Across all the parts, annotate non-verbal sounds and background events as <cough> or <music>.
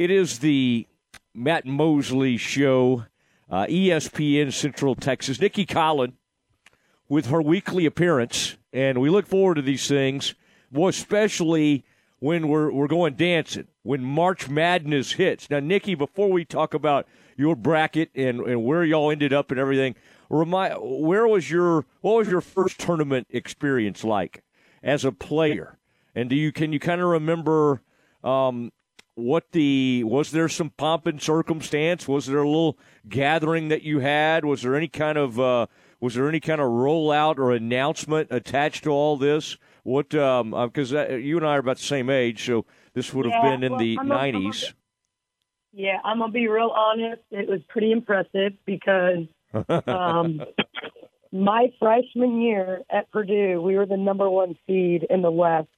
It is the Matt Mosley Show, uh, ESPN Central Texas. Nicki Collen with her weekly appearance, and we look forward to these things, more especially when we're, we're going dancing, when March Madness hits. Now, Nicki, before we talk about your bracket and, and where y'all ended up and everything, remind where was your what was your first tournament experience like as a player? And do you can you kind of remember um, what the was there some pomp and circumstance? Was there a little gathering that you had? Was there any kind of uh, was there any kind of rollout or announcement attached to all this? What because um, uh, you and I are about the same age, so this would have yeah, been in well, the I'm nineties. A, yeah, I'm gonna be real honest. It was pretty impressive because <laughs> um, my freshman year at Purdue, we were the number one seed in the West,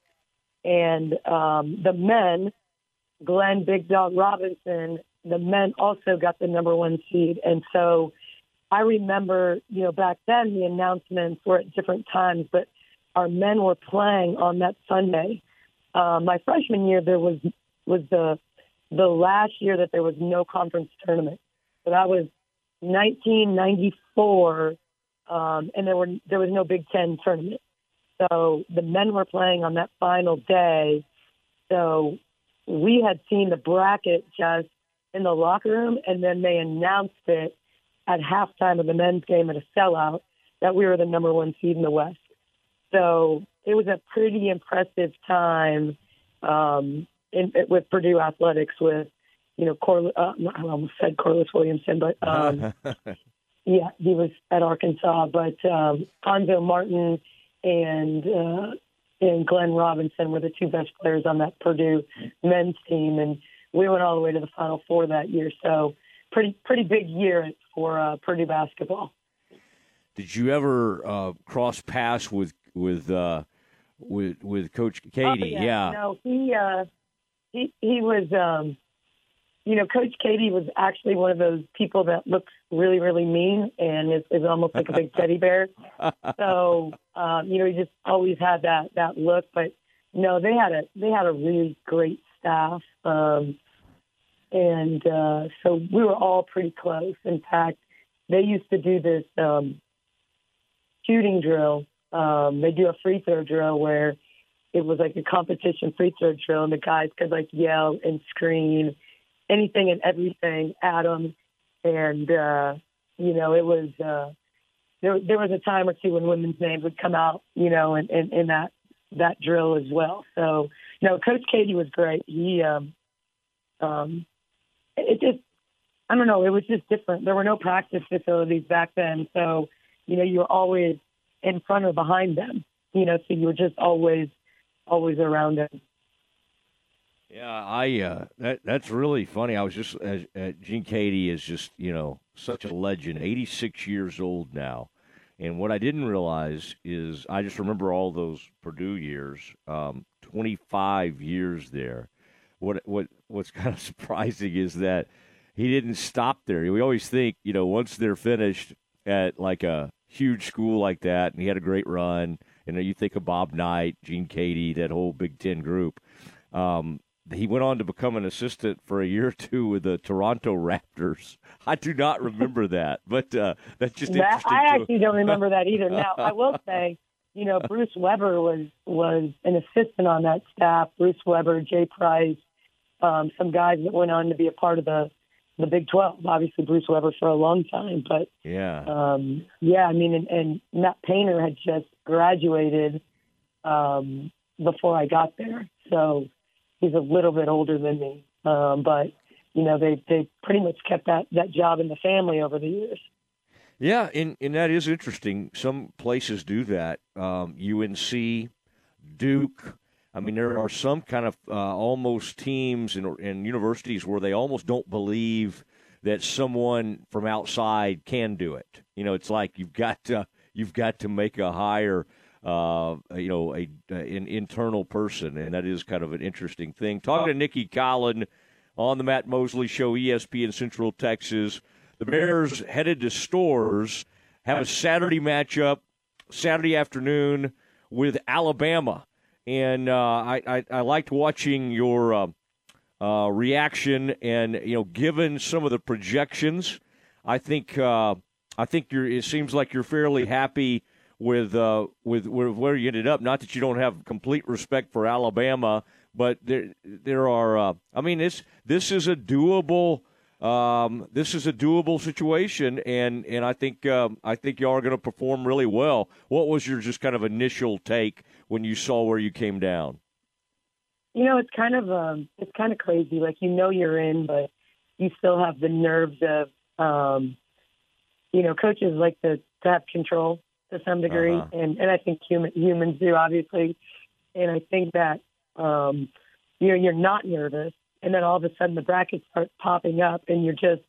and um, the men, Glenn Big Dog Robinson, the men also got the number one seed, and so I remember, you know, back then the announcements were at different times, but our men were playing on that Sunday. Uh, my freshman year, there was was the the last year that there was no conference tournament, so that was 1994, um, and there were there was no Big Ten tournament. So the men were playing on that final day. So we had seen the bracket just in the locker room, and then they announced it at halftime of the men's game at a sellout that we were the number one seed in the West. So it was a pretty impressive time um, in, with Purdue athletics with you know, Cor- uh, I almost said Corliss Williamson, but um, <laughs> yeah, he was at Arkansas. But um, Cuonzo Martin and uh, and Glenn Robinson were the two best players on that Purdue men's team, and we went all the way to the Final Four that year. So pretty pretty big year for uh, Purdue basketball. Did you ever uh, cross paths with with uh, with with Coach Keady? Oh, yeah. yeah. No, he uh, he he was. Um, you know, Coach Keady was actually one of those people that looks really, really mean and is, is almost like a big teddy bear. <laughs> So, um, you know, he just always had that that look. But no, they had a they had a really great staff, um, and uh, so we were all pretty close. In fact, they used to do this um, shooting drill. Um, they do a free throw drill where it was like a competition free throw drill, and the guys could like yell and scream anything and everything Adam, And, uh, you know, it was, uh, there, there was a time or two when women's names would come out, you know, in, in, in that, that drill as well. So, no, Coach Keady was great. He, um, um, it just, I don't know, it was just different. There were no practice facilities back then. So, you know, you were always in front or behind them, you know, so you were just always, always around them. Yeah, I uh, that that's really funny. I was just uh, uh, Gene Keady is just you know such a legend. Eighty six years old now, and what I didn't realize is I just remember all those Purdue years. Um, Twenty five years there. What what what's <laughs> kind of surprising is that he didn't stop there. We always think you know once they're finished at like a huge school like that, and he had a great run. And you think of Bob Knight, Gene Keady, that whole Big Ten group. Um, he went on to become an assistant for a year or two with the Toronto Raptors. I do not remember that, but uh, that's just that, interesting. I actually don't remember that either. Now, I will <laughs> say, you know, Bruce Weber was was an assistant on that staff. Bruce Weber, Jay Price, um, some guys that went on to be a part of the the Big Twelve. Obviously, Bruce Weber for a long time, but yeah, um, yeah. I mean, and, and Matt Painter had just graduated um, before I got there, so he's a little bit older than me, um, but you know they they pretty much kept that that job in the family over the years. Yeah, and and that is interesting. Some places do that. Um, UNC, Duke. I mean, there are some kind of uh, almost teams and, and universities where they almost don't believe that someone from outside can do it. You know, it's like you've got to you've got to make a hire uh, you know, a, an internal person, and that is kind of an interesting thing. Talking to Nicki Collen on the Matt Mosley Show, ESPN Central Texas. The Bears headed to Storrs, have a Saturday matchup Saturday afternoon with Alabama, and uh, I, I, I liked watching your. Uh, uh, reaction, and you know, given some of the projections, I think uh, I think you're. It seems like you're fairly happy with uh, with, where you ended up. Not that you don't have complete respect for Alabama, but there there are. Uh, I mean, this this is a doable. Um, this is a doable situation, and and I think um, I think y'all are going to perform really well. What was your just kind of initial take when you saw where you came down? You know, it's kind of um, it's kind of crazy. Like you know you're in, but you still have the nerves of, um, you know, coaches like to, to have control to some degree, uh-huh. and and I think human humans do obviously, and I think that um, you know you're not nervous, and then all of a sudden the brackets start popping up, and you're just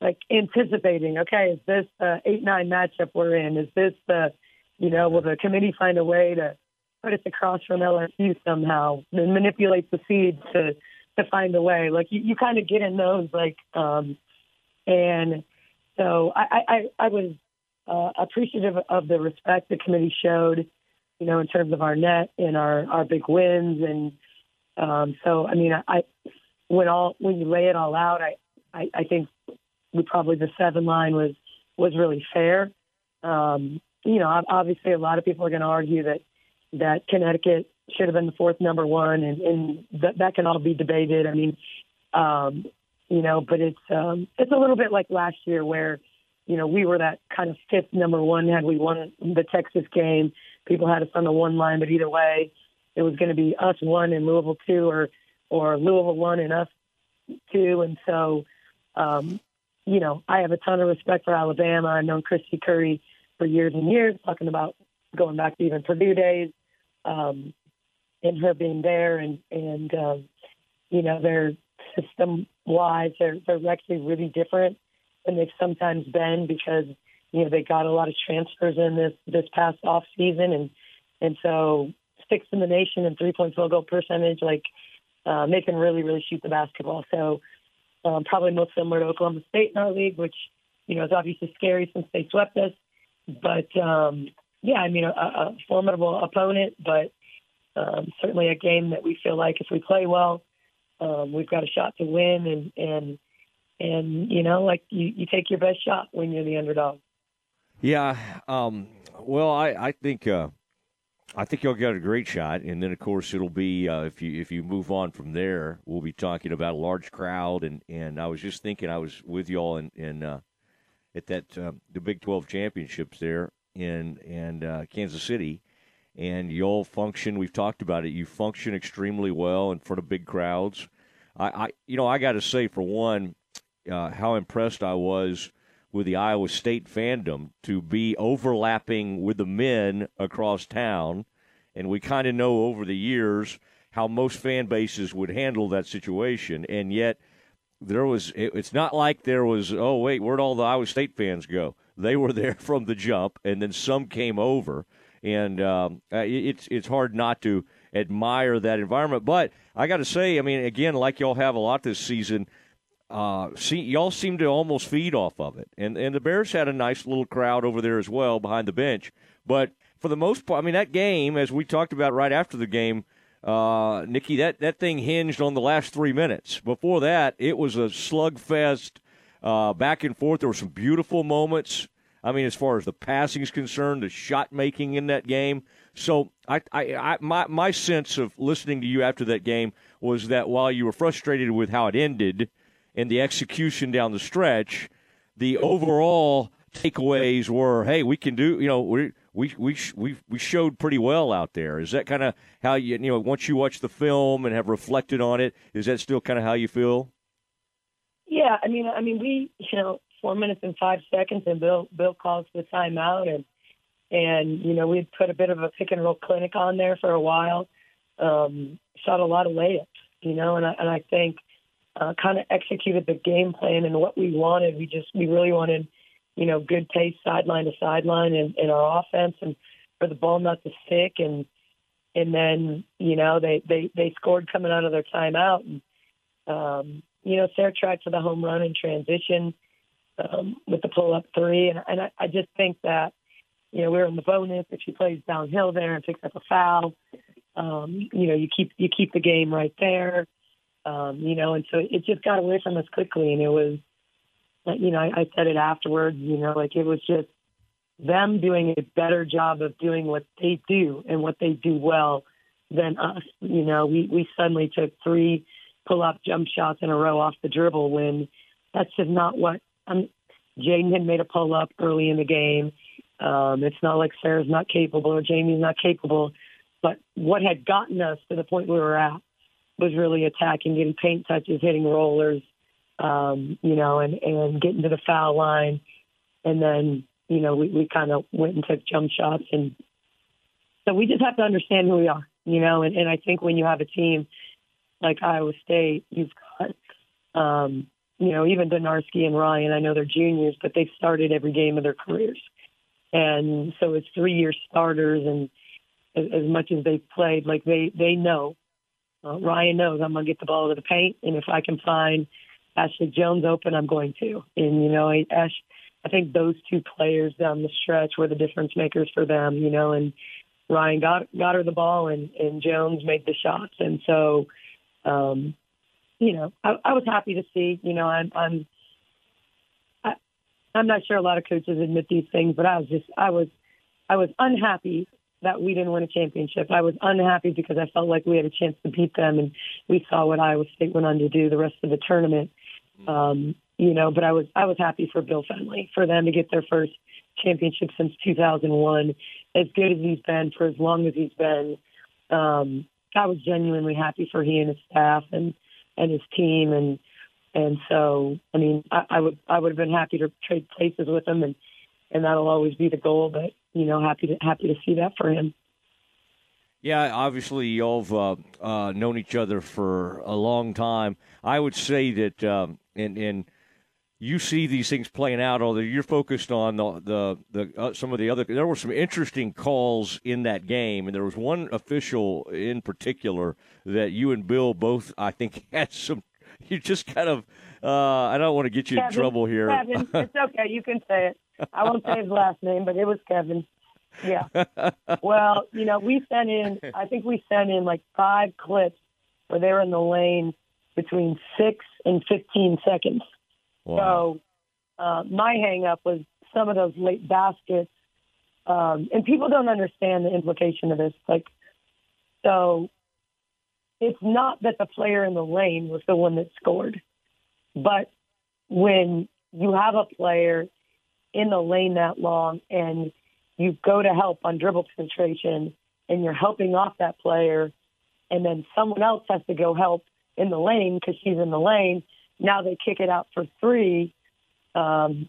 like anticipating. Okay, is this the eight nine matchup we're in? Is this the you know will the committee find a way to put us across from LSU somehow and manipulate the seeds to to find a way? Like you, you kind of get in those like um, and so I, I I was uh, appreciative of the respect the committee showed, you know, in terms of our net and our our big wins and um, so I mean I when all when you lay it all out, I, I, I think we probably the seven line was was really fair. Um, you know, obviously a lot of people are going to argue that that Connecticut should have been the fourth number one, and, and that that can all be debated. I mean, um, you know, but it's um, it's a little bit like last year where you know we were that kind of fifth number one had we won the Texas game. People had us on the one line, but either way, it was going to be us one and Louisville two, or or Louisville one and us two. And so, um, you know, I have a ton of respect for Alabama. I've known Kristy Curry for years and years, talking about going back to even Purdue days, um, and her being there, and and um, you know, their system wise, they're they're actually really different than they've sometimes been because you know they got a lot of transfers in this this past off season, and and so sixth in the nation in three point field goal percentage, like um, they can really, really shoot the basketball. So um, probably most similar to Oklahoma State in our league, which you know is obviously scary since they swept us. But um, yeah, I mean a, a formidable opponent, but um, certainly a game that we feel like if we play well, um, we've got a shot to win. And and and you know, like you, you take your best shot when you're the underdog. Yeah. Um, well, I I think. Uh I think you'll get a great shot, and then of course it'll be uh, if you if you move on from there, we'll be talking about a large crowd, and, and I was just thinking I was with y'all in, in uh, at that uh, the Big Twelve championships there in and uh, Kansas City, and y'all function. We've talked about it. You function extremely well in front of big crowds. I, I you know I got to say for one, uh, how impressed I was with the Iowa State fandom to be overlapping with the men across town. And we kind of know over the years how most fan bases would handle that situation. And yet, there was, it's not like there was, oh, wait, where'd all the Iowa State fans go? They were <laughs> there from the jump, and then some came over. And um, uh, it's, it's hard not to admire that environment. But I got to say, I mean, again, like y'all have a lot this season, uh, see, y'all seem to almost feed off of it, and and the Bears had a nice little crowd over there as well behind the bench. But for the most part, I mean, that game, as we talked about right after the game, uh, Nicki, that that thing hinged on the last three minutes. Before that, it was a slugfest, uh, back and forth. There were some beautiful moments. I mean, as far as the passing is concerned, the shot making in that game. So, I, I, I, my my sense of listening to you after that game was that while you were frustrated with how it ended and the execution down the stretch, the overall takeaways were, hey, we can do, you know, we we we we we showed pretty well out there. Is that kind of how you you know once you watch the film and have reflected on it, is that still kind of how you feel? Yeah, I mean, I mean, we you know four minutes and five seconds, and Bill Bill calls the timeout, and and you know we put a bit of a pick and roll clinic on there for a while. Um, shot a lot of layups, you know, and I, and I think uh, kind of executed the game plan and what we wanted. We just we really wanted, you know, good pace sideline to sideline in, in our offense and for the ball not to stick and and then you know they they they scored coming out of their timeout and um, you know Sarah tried for the home run in transition um, with the pull up three and and I, I just think that you know we are in the bonus if she plays downhill there and picks up a foul. Um, you know, you keep you keep the game right there. Um, you know, and so it just got away from us quickly, and it was, you know, I, I said it afterwards. You know, like it was just them doing a better job of doing what they do and what they do well than us. You know, we we suddenly took three pull up jump shots in a row off the dribble when that's just not what um Jaden had made a pull up early in the game. Um, it's not like Sarah's not capable or Jamie's not capable, but what had gotten us to the point we were at was really attacking, getting paint touches, hitting rollers, um, you know, and, and getting to the foul line. And then, you know, we, we kind of went and took jump shots. And so we just have to understand who we are, you know, and, and I think when you have a team like Iowa State, you've got, um, you know, even Donarski and Ryan, I know they're juniors, but they've started every game of their careers. And so it's three year starters and as, as much as they've played, like they, they know, uh, Ryan knows I'm going to get the ball to the paint. And if I can find Ashley Joens open, I'm going to. And, you know, Ash, I think those two players down the stretch were the difference makers for them, you know, and Ryan got, got her the ball and, and Joens made the shots. And so, um, you know, I, I was happy to see. You know, I'm I'm I, I'm not sure a lot of coaches admit these things, but I was just I was I was unhappy that we didn't win a championship. I was unhappy because I felt like we had a chance to beat them, and we saw what Iowa State went on to do the rest of the tournament. Um, you know, but I was I was happy for Bill Fennelly for them to get their first championship since 2001. As good as he's been for as long as he's been, um, I was genuinely happy for he and his staff and and his team and and so I mean I, I would I would have been happy to trade places with him and and that'll always be the goal but you know happy to happy to see that for him. Yeah, obviously have uh, uh, known each other for a long time. I would say that um, and and you see these things playing out, although you're focused on the the, the uh, some of the other. There were some interesting calls in that game, and there was one official in particular that you and Bill both, I think, <laughs> had some. You just kind of. Uh, I don't want to get you Kevin, in trouble here. Kevin, it's okay. You can say it. I won't say his last name, but it was Kevin. Yeah. well, you know, we sent in. I think we sent in like five clips where they were in the lane between six and fifteen seconds Wow. So uh, my hang up was some of those late baskets. Um, and people don't understand the implication of this. Like, so it's not that the player in the lane was the one that scored, but when you have a player in the lane that long and you go to help on dribble penetration and you're helping off that player, and then someone else has to go help in the lane because she's in the lane now they kick it out for three. Um,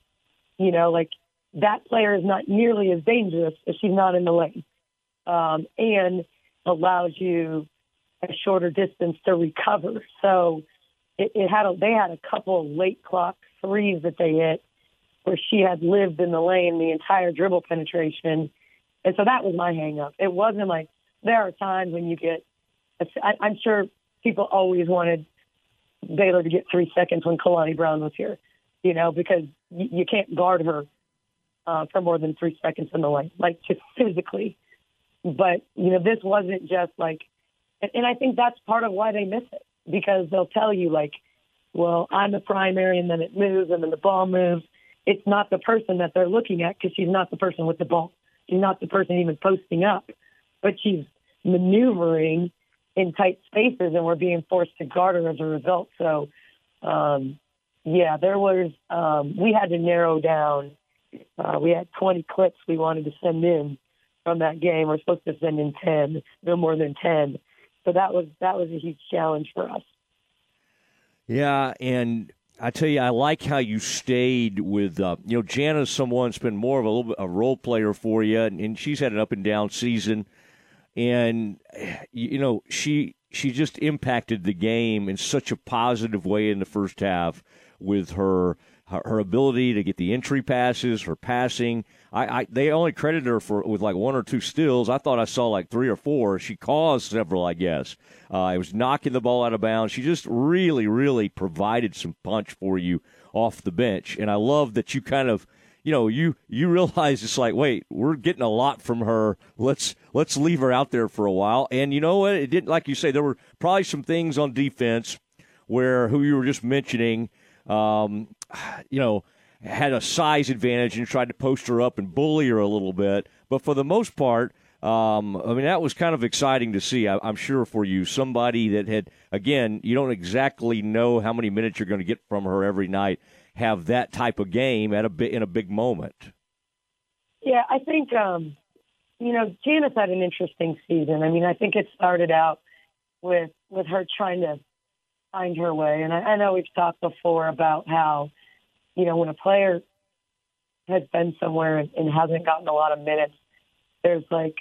you know, like that player is not nearly as dangerous if she's not in the lane, um, and allows you a shorter distance to recover. So it, it had a, they had a couple of late clock threes that they hit where she had lived in the lane the entire dribble penetration, and so that was my hang up. It wasn't like there are times when you get. I'm sure people always wanted Baylor to get three seconds when Kalani Brown was here, you know, because you, can't guard her uh, for more than three seconds in the lane, like just physically. But, you know, this wasn't just like, and I think that's part of why they miss it because they'll tell you, like, well, I'm the primary and then it moves and then the ball moves. It's not the person that they're looking at because she's not the person with the ball. She's not the person even posting up, but she's maneuvering in tight spaces and we're being forced to guard her as a result. So, um, yeah, there was, um, we had to narrow down. Uh, we had 20 clips we wanted to send in from that game. We're supposed to send in 10, no more than 10. So that was, that was a huge challenge for us. Yeah. And I tell you, I like how you stayed with, uh, you know, Jana's someone that's been more of a little a role player for you, and, and she's had an up and down season and you know she she just impacted the game in such a positive way in the first half with her her ability to get the entry passes, her passing. I, I they only credited her for with like one or two steals. I thought I saw like three or four. She caused several, I guess. Uh, I was knocking the ball out of bounds. She just really, really provided some punch for you off the bench, and I love that you kind of you know, you you realize it's like, wait, we're getting a lot from her. Let's let's leave her out there for a while. And you know what? It didn't like you say there were probably some things on defense where who you were just mentioning, um, <sighs> you know, had a size advantage and tried to post her up and bully her a little bit. But for the most part, um, I mean, that was kind of exciting to see, I, am sure, for you. Somebody that had, again, you don't exactly know how many minutes you're going to get from her every night, have that type of game at a in a big moment. Yeah, I think, um, you know, Jana's had an interesting season. I mean, I think it started out with with her trying to find her way. And I, I know we've talked before about how, you know, when a player has been somewhere and, and hasn't gotten a lot of minutes, there's like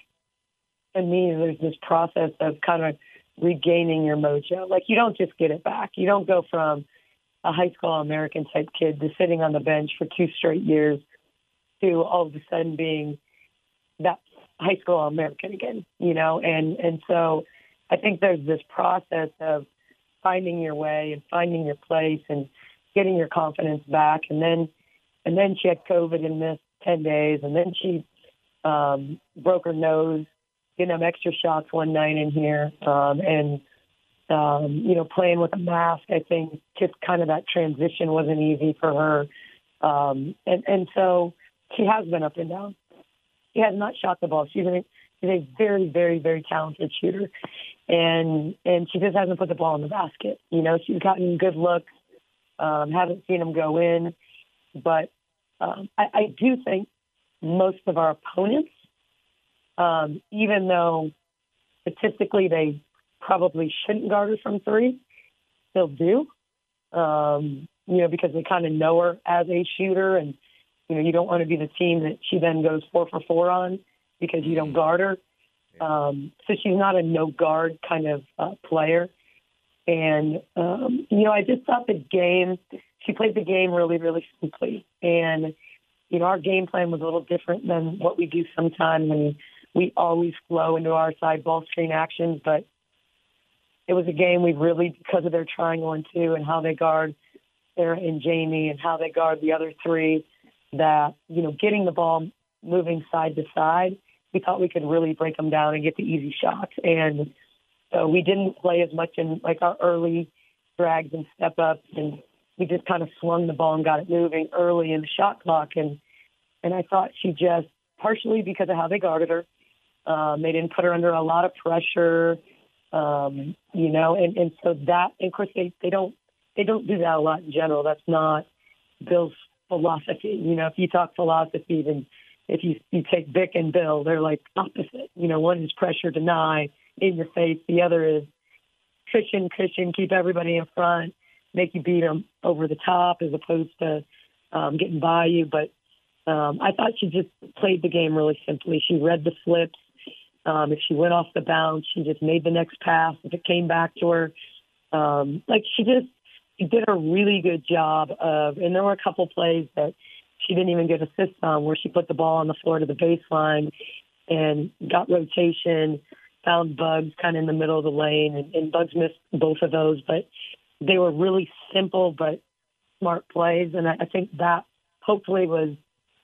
to me, there's this process of kind of regaining your mojo. Like you don't just get it back. You don't go from a high school American type kid to sitting on the bench for two straight years to all of a sudden being that high school American again, you know? And, and so I think there's this process of finding your way and finding your place and getting your confidence back. And then, and then she had COVID and missed 10 days and then she um, broke her nose getting them extra shots one night in here, um, and um, you know, playing with a mask. I think just kind of that transition wasn't easy for her, um, and and so she has been up and down. She has not shot the ball. She's a she's a very very very talented shooter, and and she just hasn't put the ball in the basket. You know, she's gotten good looks. Um, haven't seen them go in, but um, I, I do think most of our opponents um, even though statistically they probably shouldn't guard her from three, still do. Um, you know, because they kind of know her as a shooter, and you know, you don't want to be the team that she then goes four for four on because you don't guard her. Um, so she's not a no guard kind of uh, player. And um, you know, I just thought the game. She played the game really, really simply, and you know, our game plan was a little different than what we do sometimes. And we always flow into our side ball screen actions, but it was a game we really, because of their triangle and two and how they guard Sarah and Jamie and how they guard the other three, that, you know, getting the ball moving side to side, we thought we could really break them down and get the easy shots. And so we didn't play as much in like our early drags and step ups and we just kind of slung the ball and got it moving early in the shot clock and and I thought she just partially because of how they guarded her, um, they didn't put her under a lot of pressure, um, you know, and, and so that, and of course, they, they don't they don't do that a lot in general. That's not Bill's philosophy. You know, if you talk philosophy, then if you you take Vic and Bill, they're like opposite. You know, one is pressure, deny, in your face. The other is cushion, cushion, keep everybody in front, make you beat them over the top, as opposed to um, getting by you. But um, I thought she just played the game really simply. She read the flips. Um, if she went off the bounce, she just made the next pass. If it came back to her, um, like she just she did a really good job of. And there were a couple plays that she didn't even get assists on, where she put the ball on the floor to the baseline and got rotation, found Bugs kind of in the middle of the lane, and, and Bugs missed both of those, but they were really simple but smart plays, and I, I think that hopefully was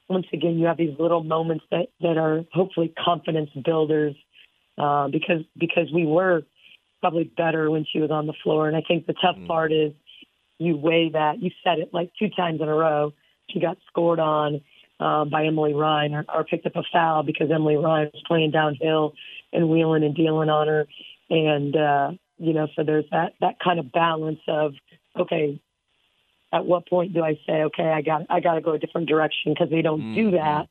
once again, you have these little moments that, that are hopefully confidence builders uh, because because we were probably better when she was on the floor. And I think the tough mm. part is you weigh that. You said it like two times in a row. She got scored on um, by Emily Ryan or, or picked up a foul because Emily Ryan was playing downhill and wheeling and dealing on her. And, uh, you know, so there's that, that kind of balance of, okay, at what point do I say, okay, I got I got to go a different direction because they don't mm-hmm. do that,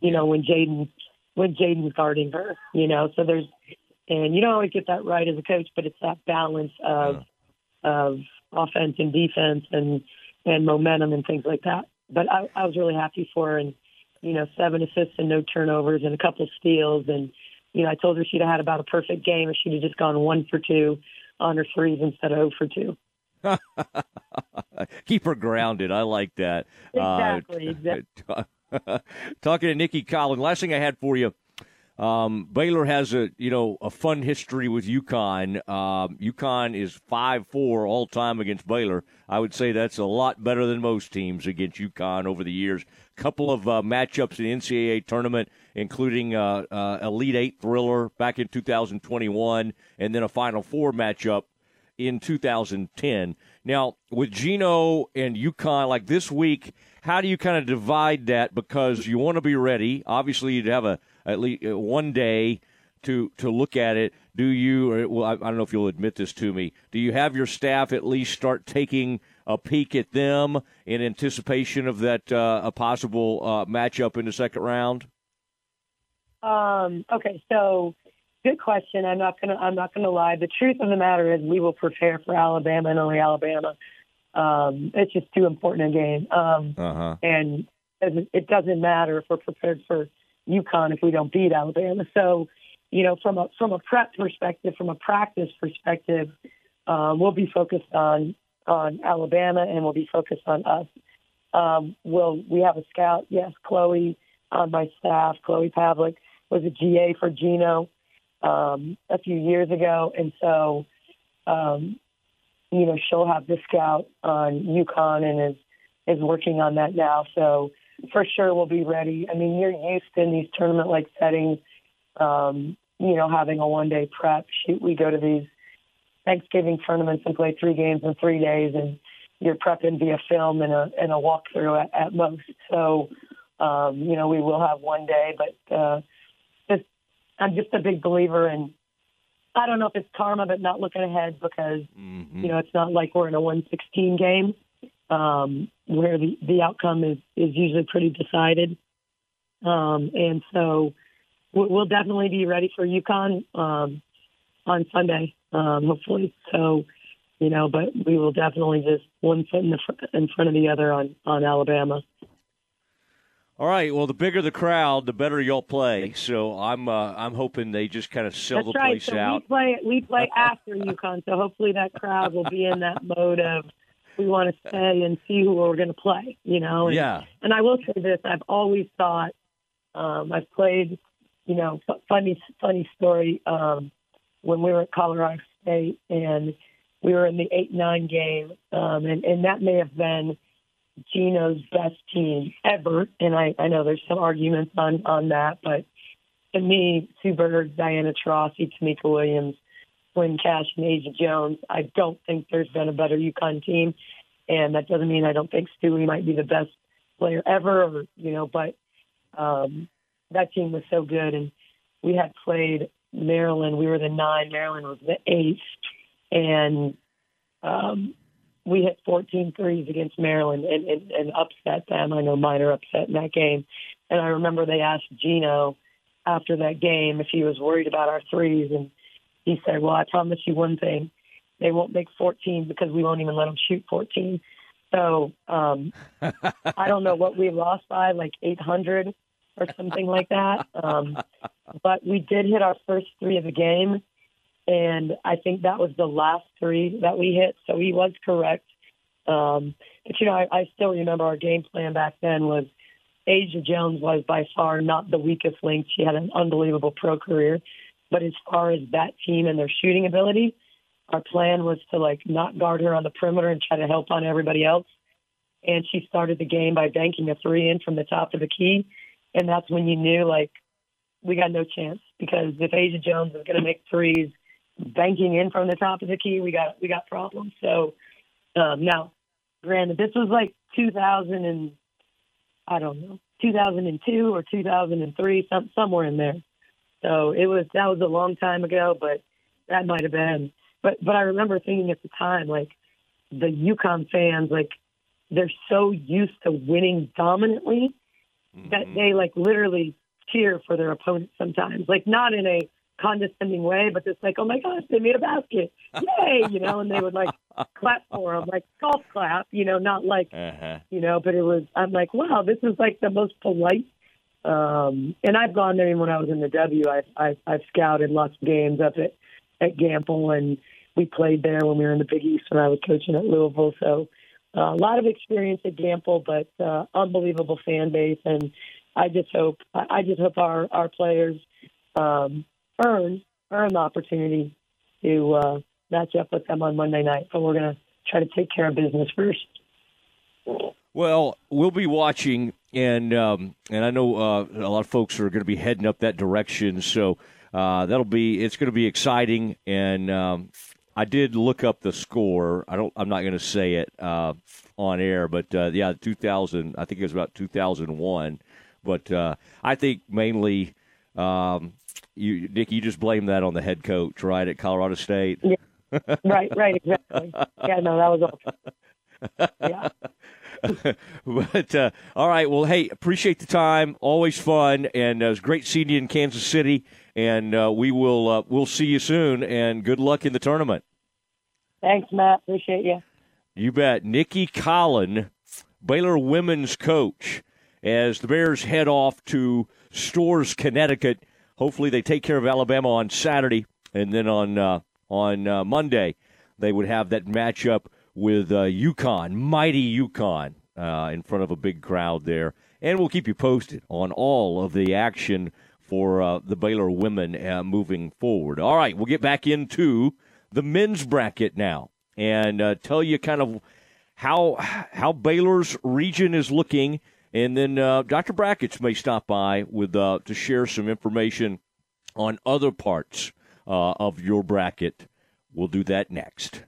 you know, when Jaden when Jaden's guarding her, you know. So there's and you don't always get that right as a coach, but it's that balance of yeah. of offense and defense and and momentum and things like that. But I, I was really happy for her and you know seven assists and no turnovers and a couple steals and you know I told her she'd have had about a perfect game if she'd have just gone one for two on her threes instead of 0 for two. <laughs> Keep her grounded. I like that. Exactly. Uh, exactly. <laughs> talking to Nicki Collen. Last thing I had for you. Um, Baylor has a you know a fun history with UConn. Um, UConn is five four all time against Baylor. I would say that's a lot better than most teams against UConn over the years. Couple of uh, matchups in the NCAA tournament, including uh, uh, Elite Eight thriller back in 2021, and then a Final Four matchup in 2010. Now, with Gino and UConn, like this week, how do you kind of divide that? Because you want to be ready. Obviously, you'd have a at least uh, one day to to look at it. Do you? Or, well, I, I don't know if you'll admit this to me. Do you have your staff at least start taking a peek at them in anticipation of that uh, a possible uh, matchup in the second round? Um, okay, so good question. I'm not gonna I'm not gonna lie. The truth of the matter is we will prepare for Alabama and only Alabama. Um, it's just too important a game. Um, uh-huh. And it doesn't matter if we're prepared for UConn if we don't beat Alabama. So, you know, from a from a prep perspective, from a practice perspective, um, we'll be focused on on Alabama and we'll be focused on us. Um, will we have a scout? Yes, Chloe on my staff. Chloe Pavlech was a GA for Gino um, a few years ago, and so um, you know, she'll have the scout on UConn and is is working on that now. So for sure we'll be ready. I mean, you're used in these tournament like settings, um, you know, having a one day prep. Shoot, we go to these Thanksgiving tournaments and play three games in three days, and you're prepping via film and a and a walkthrough at, at most. So, um, you know, we will have one day, but uh, just I'm just a big believer in I don't know if it's karma, but not looking ahead because mm-hmm. you know it's not like we're in a 116 game um, where the the outcome is is usually pretty decided. Um, and so we'll definitely be ready for UConn um, on Sunday, um, hopefully. So you know, but we will definitely just one foot in the fr- in front of the other on on Alabama. All right. Well, the bigger the crowd, the better you'll play. So I'm uh, I'm hoping they just kind of sell That's the right. place so out. We play we play <laughs> after UConn, so hopefully that crowd will be in that mode of we want to stay and see who we're going to play. You know. And, yeah. And I will say this: I've always thought um, I've played. You know, funny funny story. Um, when we were at Colorado State and we were in the eight nine game, um, and and that may have been Gino's best team ever, and I, I know there's some arguments on on that, but to me, Sue Bird, Diana Taurasi, Tamika Williams, Swin Cash, and Asjha Jones, I don't think there's been a better UConn team, and that doesn't mean I don't think Stewie might be the best player ever, or you know, but um, that team was so good, and we had played Maryland. We were the nine. Maryland was the eighth, and um, we hit 14 threes against Maryland and, and, and upset them. I know minor upset in that game. And I remember they asked Gino after that game if he was worried about our threes. And he said, Well, I promise you one thing they won't make 14 because we won't even let them shoot 14. So um, <laughs> I don't know what we lost by, like 800 or something like that. Um, but we did hit our first three of the game and I think that was the last three that we hit. So he was correct. Um, but you know, I, I still remember our game plan back then was Asjha Jones was by far not the weakest link. She had an unbelievable pro career, but as far as that team and their shooting ability, our plan was to like not guard her on the perimeter and try to help on everybody else. And she started the game by banking a three in from the top of the key, and that's when you knew like we got no chance because if Asjha Jones is going to make threes banking in from the top of the key, we got we got problems. So um, now, granted, this was like 2000 and I don't know 2002 or 2003, some somewhere in there. So it was that was a long time ago, but that might have been. But but I remember thinking at the time, like the UConn fans, like they're so used to winning dominantly mm-hmm. that they like literally cheer for their opponent sometimes. Like not in a condescending way, but just like, oh my gosh, they made a basket, yay, you know, and they would like <laughs> clap for them, like golf clap, you know, not like, uh-huh. you know, but it was, I'm like, wow, this is like the most polite. Um, and I've gone there even when I was in the W. I, I, I've scouted lots of games up at at Gampel, and we played there when we were in the Big East when I was coaching at Louisville. So uh, a lot of experience at Gampel, but uh, unbelievable fan base, and I just hope I just hope our our players um, earn earn the opportunity to uh, match up with them on Monday night. But we're going to try to take care of business first. Well, we'll be watching, and um, and I know uh, a lot of folks are going to be heading up that direction. So uh, that'll be it's going to be exciting, and um, I did look up the score. I don't. I'm not going to say it uh, on air, but uh, yeah, 2000. I think it was about 2001. But uh, I think mainly, um, you, Nick, you just blame that on the head coach, right, at Colorado State. Yeah. right. Right. Exactly. <laughs> Yeah. No, that was all. <laughs> Yeah. <laughs> but uh, all right, well, hey, appreciate the time. Always fun, and uh, it was great seeing you in Kansas City. And uh, we will uh, we'll see you soon. And good luck in the tournament. Thanks, Matt. Appreciate you. You bet. Nicki Collen, Baylor women's coach, as the Bears head off to Storrs, Connecticut. Hopefully, they take care of Alabama on Saturday, and then on uh, on uh, Monday they would have that matchup with uh, UConn, mighty UConn, uh, in front of a big crowd there. And we'll keep you posted on all of the action for uh, the Baylor women uh, moving forward. All right, we'll get back into the men's bracket now and uh, tell you kind of how how Baylor's region is looking. And then uh, Dr. Brackets may stop by with uh, to share some information on other parts uh, of your bracket. We'll do that next.